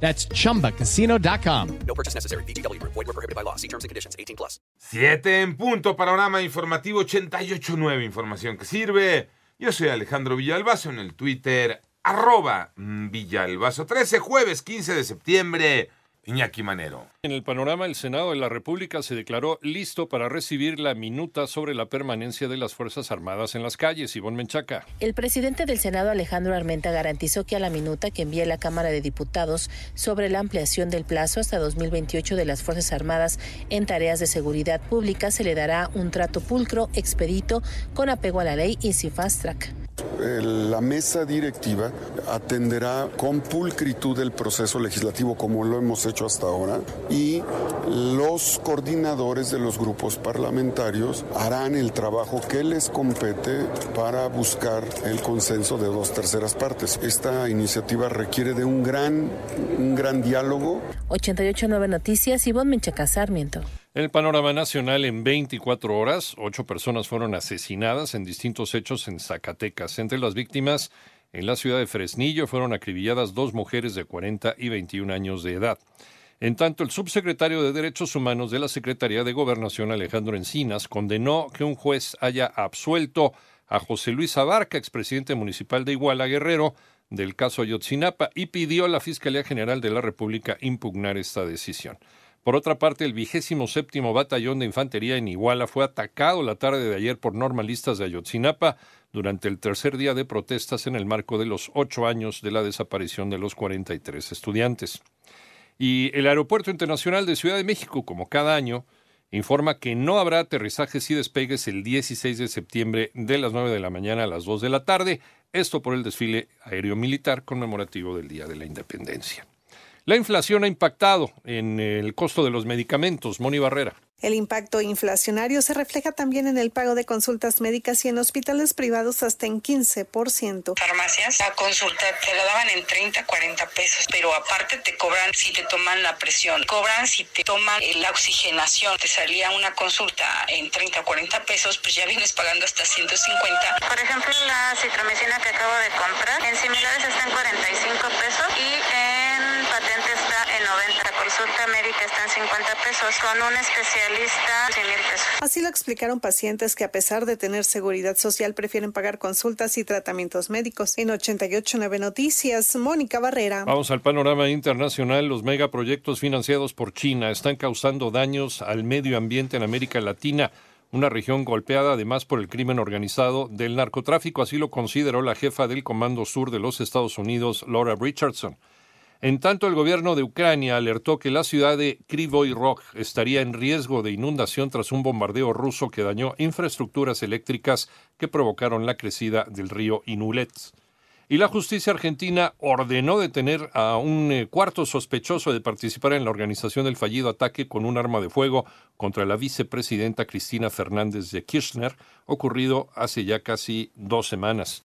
That's chumbacasino.com. No purchase necessary. BGW. Void were prohibited by law. See terms and conditions. 18 plus. 7 en punto, panorama informativo 88.9, información que sirve. Yo soy Alejandro Villalbazo en el Twitter, arroba Villalbazo. 13 jueves 15 de septiembre, Iñaki Manero. En el panorama, el Senado de la República se declaró listo para recibir la minuta sobre la permanencia de las Fuerzas Armadas en las calles. Ivonne Menchaca. El presidente del Senado, Alejandro Armenta, garantizó que a la minuta que envíe la Cámara de Diputados sobre la ampliación del plazo hasta 2028 de las Fuerzas Armadas en tareas de seguridad pública se le dará un trato pulcro, expedito, con apego a la ley y sin fast track. Eh, La mesa directiva atenderá con pulcritud el proceso legislativo como lo hemos hecho hasta ahora y los coordinadores de los grupos parlamentarios harán el trabajo que les compete para buscar el consenso de dos terceras partes. Esta iniciativa requiere de un gran, un gran diálogo 889 Noticias, Ivonne Menchaca Sarmiento. En el panorama nacional, en 24 horas, ocho personas fueron asesinadas en distintos hechos en Zacatecas. Entre las víctimas, en la ciudad de Fresnillo fueron acribilladas dos mujeres de 40 y 21 años de edad. En tanto, el subsecretario de Derechos Humanos de la Secretaría de Gobernación, Alejandro Encinas, condenó que un juez haya absuelto a José Luis Abarca, expresidente municipal de Iguala Guerrero, del caso Ayotzinapa, y pidió a la Fiscalía General de la República impugnar esta decisión. Por otra parte, el vigésimo séptimo batallón de infantería en Iguala fue atacado la tarde de ayer por normalistas de Ayotzinapa durante el tercer día de protestas en el marco de los ocho años de la desaparición de los 43 estudiantes. Y el Aeropuerto Internacional de Ciudad de México, como cada año, informa que no habrá aterrizajes y despegues el 16 de septiembre de las 9 de la mañana a las 2 de la tarde, esto por el desfile aéreo militar conmemorativo del Día de la Independencia. La inflación ha impactado en el costo de los medicamentos. Moni Barrera. El impacto inflacionario se refleja también en el pago de consultas médicas y en hospitales privados hasta en 15%. Farmacias, la consulta te la daban en 30, 40 pesos, pero aparte te cobran si te toman la presión, cobran si te toman la oxigenación. Te salía una consulta en 30, 40 pesos, pues ya vienes pagando hasta 150. Por ejemplo, la citromicina que acabo de comprar, en similares está en 45 consulta médica está en 50 pesos, con un especialista 100 mil pesos. Así lo explicaron pacientes que a pesar de tener seguridad social prefieren pagar consultas y tratamientos médicos. En 889 Noticias, Mónica Barrera. Vamos al panorama internacional. Los megaproyectos financiados por China están causando daños al medio ambiente en América Latina, una región golpeada además por el crimen organizado del narcotráfico. Así lo consideró la jefa del Comando Sur de los Estados Unidos, Laura Richardson. En tanto, el gobierno de Ucrania alertó que la ciudad de Krivoy Rog estaría en riesgo de inundación tras un bombardeo ruso que dañó infraestructuras eléctricas que provocaron la crecida del río Inulets. Y la justicia argentina ordenó detener a un eh, cuarto sospechoso de participar en la organización del fallido ataque con un arma de fuego contra la vicepresidenta Cristina Fernández de Kirchner, ocurrido hace ya casi dos semanas.